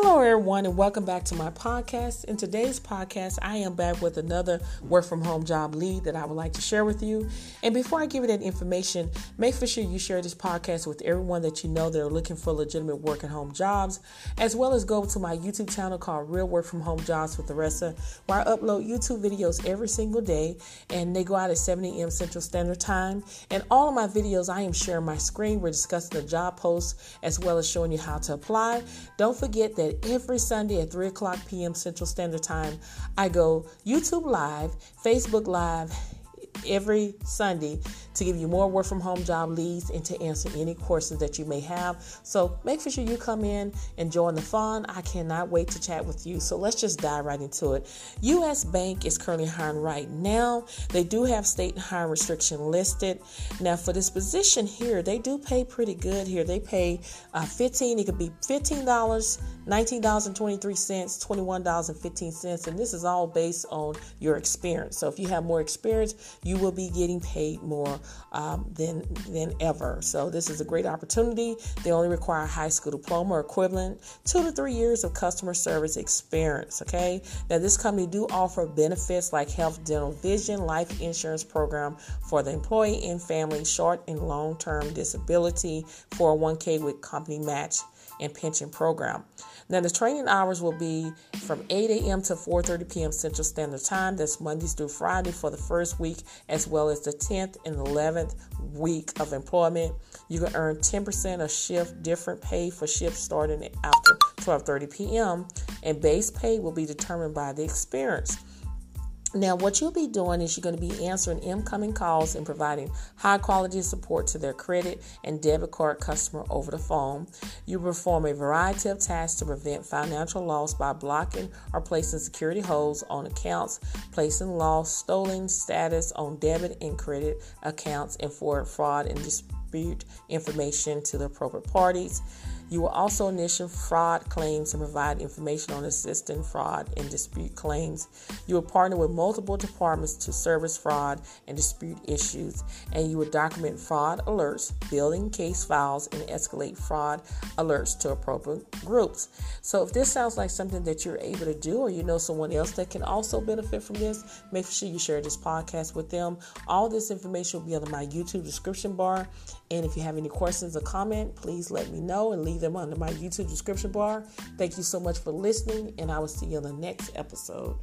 Hello, everyone, and welcome back to my podcast. In today's podcast, I am back with another work from home job lead that I would like to share with you. And before I give you that information, make for sure you share this podcast with everyone that you know that are looking for legitimate work at home jobs, as well as go to my YouTube channel called Real Work from Home Jobs with Aressa, where I upload YouTube videos every single day, and they go out at 7 a.m. Central Standard Time. And all of my videos, I am sharing my screen. We're discussing the job posts as well as showing you how to apply. Don't forget that every Sunday at 3 o'clock p.m. Central Standard Time, I go YouTube Live, Facebook Live, every Sunday to give you more work from home job leads and to answer any questions that you may have. So make sure you come in and join the fun. I cannot wait to chat with you. So let's just dive right into it. US Bank is currently hiring right now. They do have state hiring restriction listed. Now for this position here, they do pay pretty good here. They pay uh, 15, it could be $15, $19.23, $21.15, and this is all based on your experience. So if you have more experience, you will be getting paid more um, than than ever. So this is a great opportunity. They only require a high school diploma or equivalent, two to three years of customer service experience. Okay. Now this company do offer benefits like health, dental, vision, life insurance program for the employee and family, short and long term disability, 401k with company match and pension program. Now the training hours will be from 8 a.m. to 4:30 p.m. Central Standard Time. That's Mondays through Friday for the first week, as well as the 10th and 11th week of employment. You can earn 10% of shift different pay for shifts starting after 12:30 p.m. and base pay will be determined by the experience. Now, what you'll be doing is you're going to be answering incoming calls and providing high quality support to their credit and debit card customer over the phone. You perform a variety of tasks to prevent financial loss by blocking or placing security holds on accounts, placing loss, stolen status on debit and credit accounts, and for fraud and dispute information to the appropriate parties. You will also initiate fraud claims and provide information on assisting fraud and dispute claims. You will partner with multiple departments to service fraud and dispute issues, and you will document fraud alerts, building case files, and escalate fraud alerts to appropriate groups. So, if this sounds like something that you're able to do, or you know someone else that can also benefit from this, make sure you share this podcast with them. All this information will be under my YouTube description bar. And if you have any questions or comment, please let me know and leave them under my YouTube description bar. Thank you so much for listening, and I will see you on the next episode.